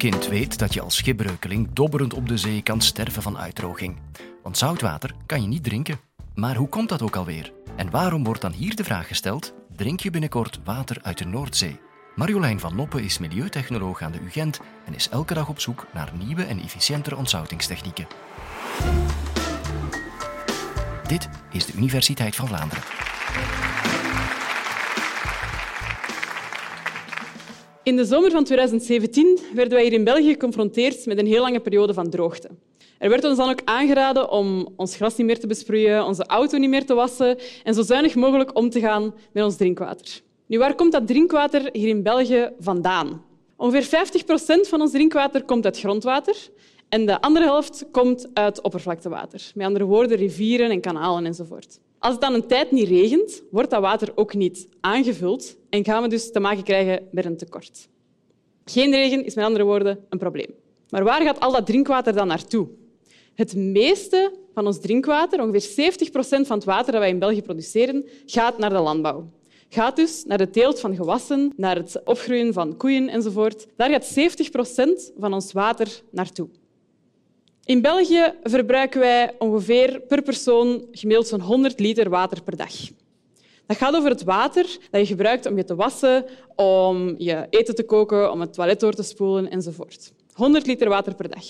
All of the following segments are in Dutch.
kind weet dat je als schipbreukeling dobberend op de zee kan sterven van uitdroging. Want zoutwater kan je niet drinken. Maar hoe komt dat ook alweer? En waarom wordt dan hier de vraag gesteld: drink je binnenkort water uit de Noordzee? Marjolein van Noppen is milieutechnoloog aan de UGent en is elke dag op zoek naar nieuwe en efficiëntere ontzoutingstechnieken. Dit is de Universiteit van Vlaanderen. In de zomer van 2017 werden wij hier in België geconfronteerd met een heel lange periode van droogte. Er werd ons dan ook aangeraden om ons gras niet meer te besproeien, onze auto niet meer te wassen en zo zuinig mogelijk om te gaan met ons drinkwater. Nu, waar komt dat drinkwater hier in België vandaan? Ongeveer 50 procent van ons drinkwater komt uit grondwater en de andere helft komt uit oppervlaktewater. Met andere woorden, rivieren en kanalen enzovoort. Als het dan een tijd niet regent, wordt dat water ook niet aangevuld en gaan we dus te maken krijgen met een tekort. Geen regen is met andere woorden een probleem. Maar waar gaat al dat drinkwater dan naartoe? Het meeste van ons drinkwater, ongeveer 70 procent van het water dat wij in België produceren, gaat naar de landbouw. Gaat dus naar de teelt van gewassen, naar het opgroeien van koeien enzovoort. Daar gaat 70 procent van ons water naartoe. In België verbruiken wij ongeveer per persoon gemiddeld zo'n 100 liter water per dag. Dat gaat over het water dat je gebruikt om je te wassen, om je eten te koken, om het toilet door te spoelen enzovoort. 100 liter water per dag.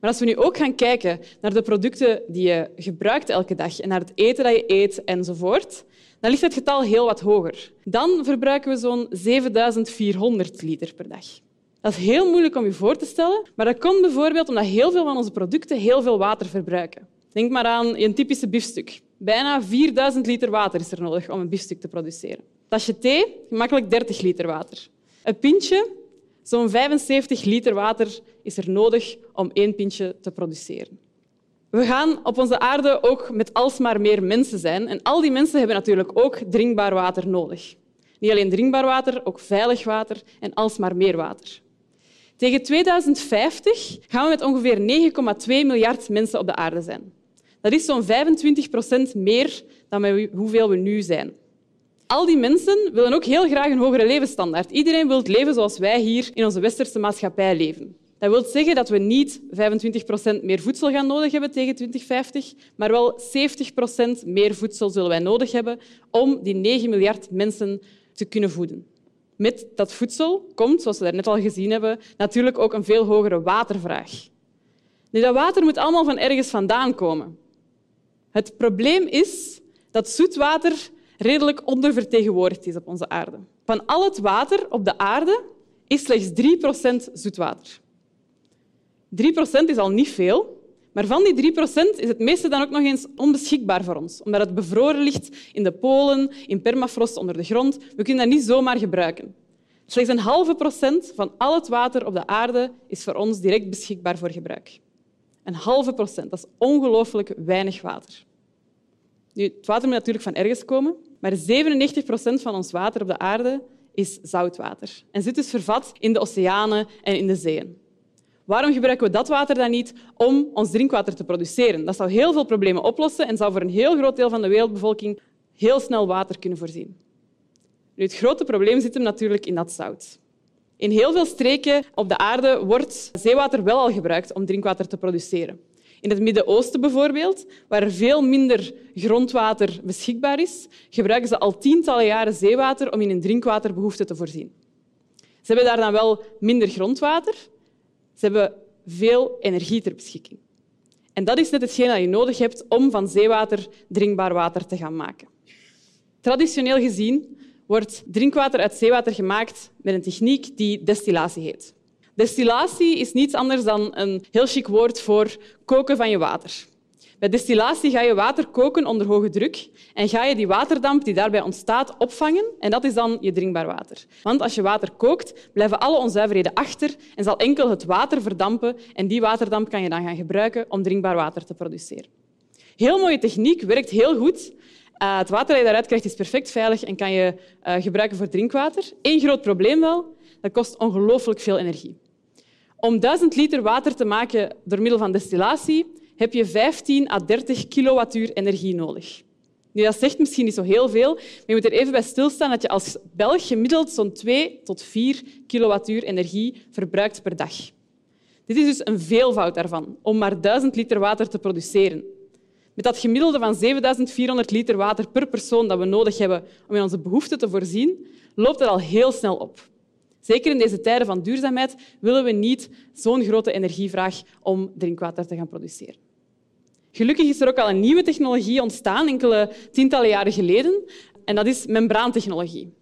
Maar als we nu ook gaan kijken naar de producten die je gebruikt elke dag en naar het eten dat je eet enzovoort, dan ligt het getal heel wat hoger. Dan verbruiken we zo'n 7400 liter per dag. Dat is heel moeilijk om je voor te stellen, maar dat komt bijvoorbeeld omdat heel veel van onze producten heel veel water verbruiken. Denk maar aan een typische biefstuk. Bijna 4000 liter water is er nodig om een biefstuk te produceren. Tasje thee, gemakkelijk 30 liter water. Een pintje, zo'n 75 liter water is er nodig om één pintje te produceren. We gaan op onze aarde ook met alsmaar meer mensen zijn. En al die mensen hebben natuurlijk ook drinkbaar water nodig. Niet alleen drinkbaar water, ook veilig water en alsmaar meer water. Tegen 2050 gaan we met ongeveer 9,2 miljard mensen op de aarde zijn. Dat is zo'n 25 procent meer dan hoeveel we nu zijn. Al die mensen willen ook heel graag een hogere levensstandaard. Iedereen wil leven zoals wij hier in onze westerse maatschappij leven. Dat wil zeggen dat we niet 25 procent meer voedsel gaan nodig hebben tegen 2050, maar wel 70 procent meer voedsel zullen wij nodig hebben om die 9 miljard mensen te kunnen voeden. Met dat voedsel komt, zoals we net al gezien hebben, natuurlijk ook een veel hogere watervraag. Nu, dat water moet allemaal van ergens vandaan komen. Het probleem is dat zoetwater redelijk ondervertegenwoordigd is op onze aarde. Van al het water op de aarde is slechts 3% zoetwater. 3% is al niet veel, maar van die 3% is het meeste dan ook nog eens onbeschikbaar voor ons, omdat het bevroren ligt in de polen, in permafrost onder de grond. We kunnen dat niet zomaar gebruiken. Slechts een halve procent van al het water op de aarde is voor ons direct beschikbaar voor gebruik. Een halve procent, dat is ongelooflijk weinig water. Nu, het water moet natuurlijk van ergens komen, maar 97 procent van ons water op de aarde is zoutwater en zit dus vervat in de oceanen en in de zeeën. Waarom gebruiken we dat water dan niet om ons drinkwater te produceren? Dat zou heel veel problemen oplossen en zou voor een heel groot deel van de wereldbevolking heel snel water kunnen voorzien. Nu, het grote probleem zit hem natuurlijk in dat zout. In heel veel streken op de aarde wordt zeewater wel al gebruikt om drinkwater te produceren. In het Midden-Oosten bijvoorbeeld, waar veel minder grondwater beschikbaar is, gebruiken ze al tientallen jaren zeewater om in hun drinkwaterbehoeften te voorzien. Ze hebben daar dan wel minder grondwater, ze hebben veel energie ter beschikking. En dat is net hetgeen dat je nodig hebt om van zeewater drinkbaar water te gaan maken. Traditioneel gezien wordt drinkwater uit zeewater gemaakt met een techniek die destillatie heet. Destillatie is niets anders dan een heel chic woord voor koken van je water. Bij destillatie ga je water koken onder hoge druk en ga je die waterdamp die daarbij ontstaat opvangen en dat is dan je drinkbaar water. Want als je water kookt, blijven alle onzuiverheden achter en zal enkel het water verdampen en die waterdamp kan je dan gaan gebruiken om drinkbaar water te produceren. Heel mooie techniek, werkt heel goed. Uh, het water dat je daaruit krijgt is perfect veilig en kan je uh, gebruiken voor drinkwater. Eén groot probleem wel, dat kost ongelooflijk veel energie. Om 1000 liter water te maken door middel van destillatie heb je 15 à 30 kilowattuur energie nodig. Nu, dat zegt misschien niet zo heel veel, maar je moet er even bij stilstaan dat je als Belg gemiddeld zo'n 2 tot 4 kilowattuur energie verbruikt per dag. Dit is dus een veelvoud daarvan, om maar 1000 liter water te produceren. Met dat gemiddelde van 7400 liter water per persoon dat we nodig hebben om in onze behoeften te voorzien, loopt het al heel snel op. Zeker in deze tijden van duurzaamheid willen we niet zo'n grote energievraag om drinkwater te gaan produceren. Gelukkig is er ook al een nieuwe technologie ontstaan, enkele tientallen jaren geleden, en dat is membraantechnologie.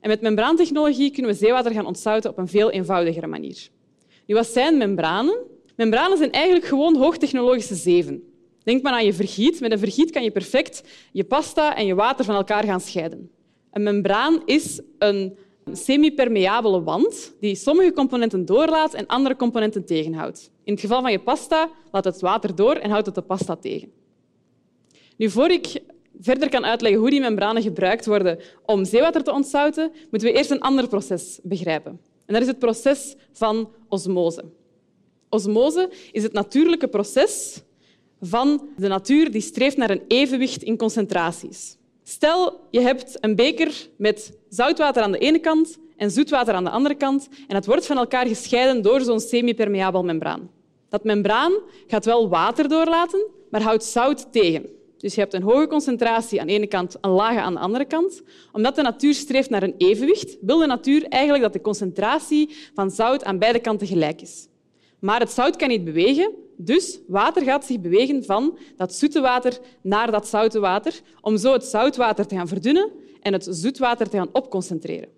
En met membraantechnologie kunnen we zeewater gaan ontzouten op een veel eenvoudigere manier. Nu, wat zijn membranen? Membranen zijn eigenlijk gewoon hoogtechnologische zeven. Denk maar aan je vergiet. Met een vergiet kan je perfect je pasta en je water van elkaar gaan scheiden. Een membraan is een semi-permeabele wand die sommige componenten doorlaat en andere componenten tegenhoudt. In het geval van je pasta laat het water door en houdt het de pasta tegen. Nu, voor ik verder kan uitleggen hoe die membranen gebruikt worden om zeewater te ontzouten, moeten we eerst een ander proces begrijpen. En dat is het proces van osmose. Osmose is het natuurlijke proces van de natuur die streeft naar een evenwicht in concentraties. Stel, je hebt een beker met zoutwater aan de ene kant en zoetwater aan de andere kant en het wordt van elkaar gescheiden door zo'n semi-permeabel membraan. Dat membraan gaat wel water doorlaten, maar houdt zout tegen. Dus je hebt een hoge concentratie aan de ene kant, een lage aan de andere kant. Omdat de natuur streeft naar een evenwicht, wil de natuur eigenlijk dat de concentratie van zout aan beide kanten gelijk is. Maar het zout kan niet bewegen, dus water gaat zich bewegen van dat zoete water naar dat zoute water, om zo het zoutwater te gaan verdunnen en het zoetwater te gaan opconcentreren.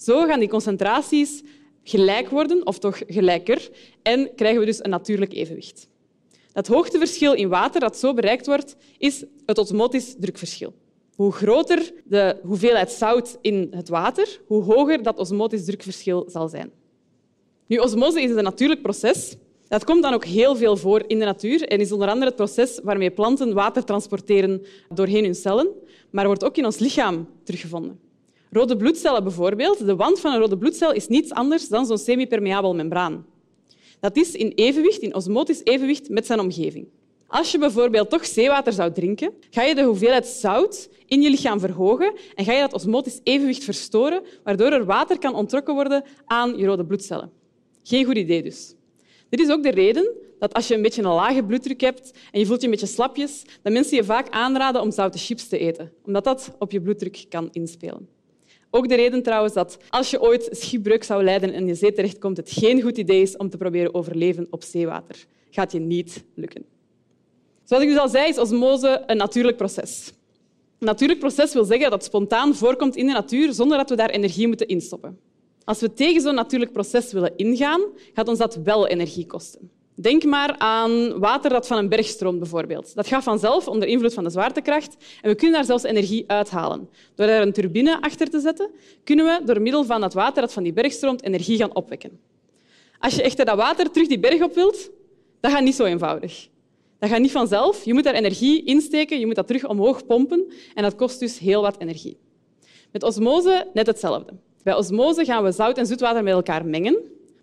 Zo gaan die concentraties gelijk worden, of toch gelijker, en krijgen we dus een natuurlijk evenwicht. Dat hoogteverschil in water dat zo bereikt wordt, is het osmotisch drukverschil. Hoe groter de hoeveelheid zout in het water, hoe hoger dat osmotisch drukverschil zal zijn. Nu, osmose is een natuurlijk proces. Dat komt dan ook heel veel voor in de natuur en is onder andere het proces waarmee planten water transporteren doorheen hun cellen, maar wordt ook in ons lichaam teruggevonden. Rode bloedcellen bijvoorbeeld. De wand van een rode bloedcel is niets anders dan zo'n semipermeabel membraan. Dat is in evenwicht, in osmotisch evenwicht met zijn omgeving. Als je bijvoorbeeld toch zeewater zou drinken, ga je de hoeveelheid zout in je lichaam verhogen en ga je dat osmotisch evenwicht verstoren, waardoor er water kan ontrokken worden aan je rode bloedcellen. Geen goed idee dus. Dit is ook de reden dat als je een beetje een lage bloeddruk hebt en je voelt je een beetje slapjes, dat mensen je vaak aanraden om zoute chips te eten, omdat dat op je bloeddruk kan inspelen. Ook de reden trouwens dat als je ooit schipbreuk zou lijden en je zee terechtkomt, het geen goed idee is om te proberen overleven op zeewater. Gaat je niet lukken. Zoals ik dus al zei, is osmose een natuurlijk proces. Een natuurlijk proces wil zeggen dat het spontaan voorkomt in de natuur zonder dat we daar energie moeten instoppen. Als we tegen zo'n natuurlijk proces willen ingaan, gaat ons dat wel energie kosten. Denk maar aan water dat van een berg stroomt, bijvoorbeeld. Dat gaat vanzelf onder invloed van de zwaartekracht en we kunnen daar zelfs energie uithalen. Door daar een turbine achter te zetten, kunnen we door middel van dat water dat van die berg stroomt energie gaan opwekken. Als je echter dat water terug die berg op wilt, dat gaat niet zo eenvoudig. Dat gaat niet vanzelf. Je moet daar energie insteken, je moet dat terug omhoog pompen en dat kost dus heel wat energie. Met osmose net hetzelfde. Bij osmose gaan we zout en zoetwater met elkaar mengen.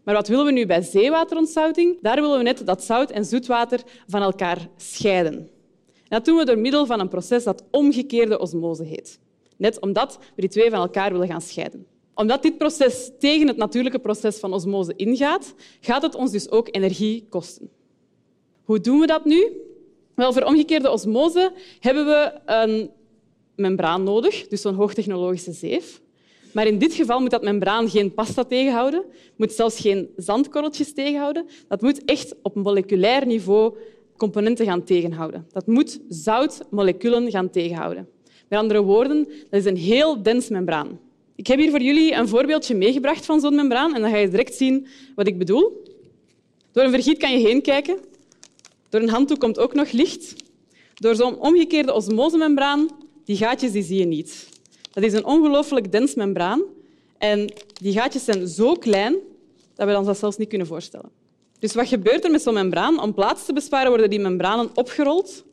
Maar wat willen we nu bij zeewaterontzouting? Daar willen we net dat zout en zoetwater van elkaar scheiden. En dat doen we door middel van een proces dat omgekeerde osmose heet. Net omdat we die twee van elkaar willen gaan scheiden. Omdat dit proces tegen het natuurlijke proces van osmose ingaat, gaat het ons dus ook energie kosten. Hoe doen we dat nu? Wel, voor omgekeerde osmose hebben we een membraan nodig, dus zo'n hoogtechnologische zeef. Maar in dit geval moet dat membraan geen pasta tegenhouden, moet zelfs geen zandkorreltjes tegenhouden. Dat moet echt op moleculair niveau componenten gaan tegenhouden. Dat moet zoutmoleculen gaan tegenhouden. Met andere woorden, dat is een heel dens membraan. Ik heb hier voor jullie een voorbeeldje meegebracht van zo'n membraan en dan ga je direct zien wat ik bedoel. Door een vergiet kan je heen kijken. Door een handdoek komt ook nog licht. Door zo'n omgekeerde osmosemembraan, die gaatjes die zie je niet. Dat is een ongelooflijk dens membraan. En die gaatjes zijn zo klein dat we ons dat zelfs niet kunnen voorstellen. Dus wat gebeurt er met zo'n membraan? Om plaats te besparen worden die membranen opgerold,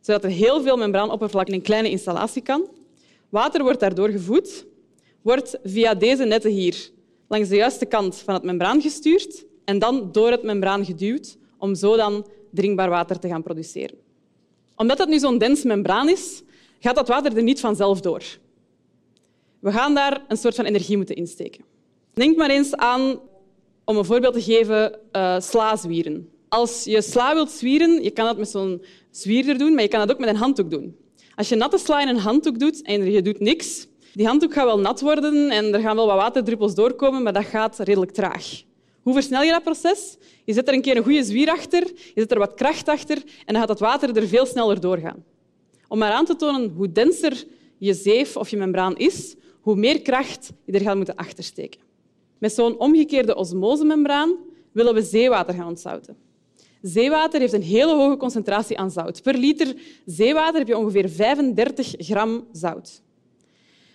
zodat er heel veel membraanoppervlak in een kleine installatie kan. Water wordt daardoor gevoed, wordt via deze netten hier langs de juiste kant van het membraan gestuurd en dan door het membraan geduwd om zo dan drinkbaar water te gaan produceren. Omdat dat nu zo'n dens membraan is, gaat dat water er niet vanzelf door. We gaan daar een soort van energie moeten insteken. Denk maar eens aan, om een voorbeeld te geven, uh, slazwieren. Als je sla wilt zwieren, je kan dat met zo'n zwierder doen, maar je kan dat ook met een handdoek doen. Als je natte sla in een handdoek doet en je doet niks, die handdoek gaat wel nat worden en er gaan wel wat waterdruppels doorkomen, maar dat gaat redelijk traag. Hoe versnel je dat proces? Je zet er een keer een goede zwier achter, je zet er wat kracht achter en dan gaat het water er veel sneller doorgaan. Om maar aan te tonen hoe denser je zeef of je membraan is, hoe meer kracht je er gaat moeten achtersteken. Met zo'n omgekeerde osmosemembraan willen we zeewater gaan ontzouten. Zeewater heeft een hele hoge concentratie aan zout. Per liter zeewater heb je ongeveer 35 gram zout.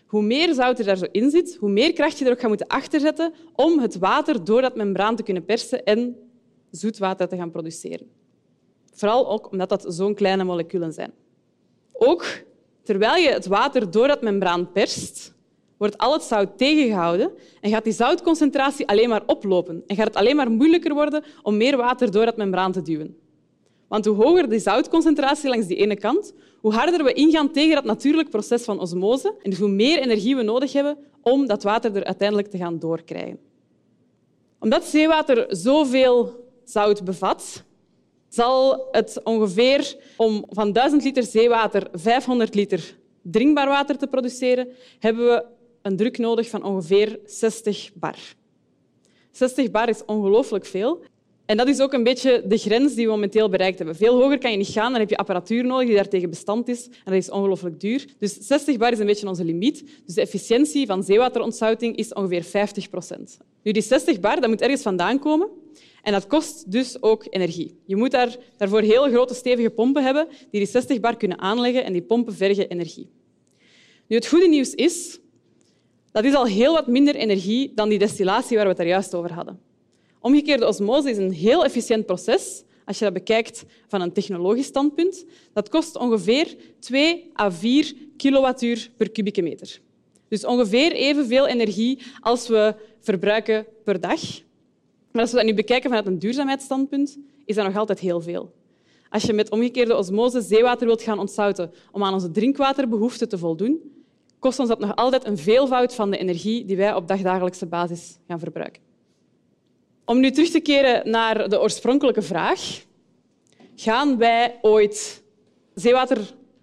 Hoe meer zout er daar zo in zit, hoe meer kracht je er ook gaat moeten achterzetten om het water door dat membraan te kunnen persen en zoetwater te gaan produceren. Vooral ook omdat dat zo'n kleine moleculen zijn. Ook terwijl je het water door dat membraan perst, wordt al het zout tegengehouden en gaat die zoutconcentratie alleen maar oplopen en gaat het alleen maar moeilijker worden om meer water door dat membraan te duwen. Want hoe hoger de zoutconcentratie langs die ene kant, hoe harder we ingaan tegen dat natuurlijk proces van osmose en hoe meer energie we nodig hebben om dat water er uiteindelijk te gaan doorkrijgen. Omdat zeewater zoveel zout bevat, zal het ongeveer om van 1000 liter zeewater 500 liter drinkbaar water te produceren, hebben we een druk nodig van ongeveer 60 bar. 60 bar is ongelooflijk veel. En dat is ook een beetje de grens die we momenteel bereikt hebben. Veel hoger kan je niet gaan, dan heb je apparatuur nodig die daartegen bestand is. En dat is ongelooflijk duur. Dus 60 bar is een beetje onze limiet. Dus de efficiëntie van zeewaterontzouting is ongeveer 50 procent. Nu, die 60 bar dat moet ergens vandaan komen. En dat kost dus ook energie. Je moet daar, daarvoor heel grote, stevige pompen hebben die die 60 bar kunnen aanleggen en die pompen vergen energie. Nu, het goede nieuws is dat is al heel wat minder energie dan die destillatie waar we het daar juist over hadden. Omgekeerde osmose is een heel efficiënt proces als je dat bekijkt van een technologisch standpunt. Dat kost ongeveer 2 à 4 kilowattuur per kubieke meter. Dus ongeveer evenveel energie als we verbruiken per dag. Maar als we dat nu bekijken vanuit een duurzaamheidsstandpunt, is dat nog altijd heel veel. Als je met omgekeerde osmose zeewater wilt gaan ontzouten om aan onze drinkwaterbehoeften te voldoen, kost ons dat nog altijd een veelvoud van de energie die wij op dagdagelijkse basis gaan verbruiken. Om nu terug te keren naar de oorspronkelijke vraag. Gaan wij ooit zeewater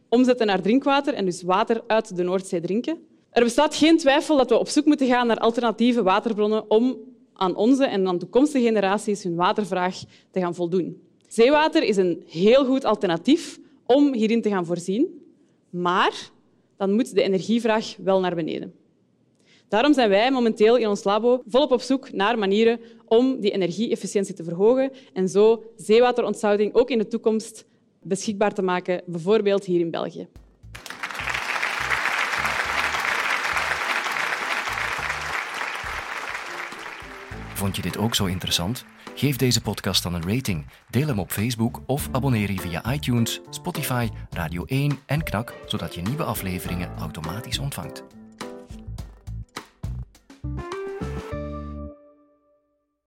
omzetten naar drinkwater en dus water uit de Noordzee drinken? Er bestaat geen twijfel dat we op zoek moeten gaan naar alternatieve waterbronnen om aan onze en aan toekomstige generaties hun watervraag te gaan voldoen. Zeewater is een heel goed alternatief om hierin te gaan voorzien, maar dan moet de energievraag wel naar beneden. Daarom zijn wij momenteel in ons labo volop op zoek naar manieren om die energie-efficiëntie te verhogen en zo zeewaterontsouting ook in de toekomst beschikbaar te maken, bijvoorbeeld hier in België. Vond je dit ook zo interessant? Geef deze podcast dan een rating, deel hem op Facebook of abonneer je via iTunes, Spotify, Radio 1 en Knak, zodat je nieuwe afleveringen automatisch ontvangt.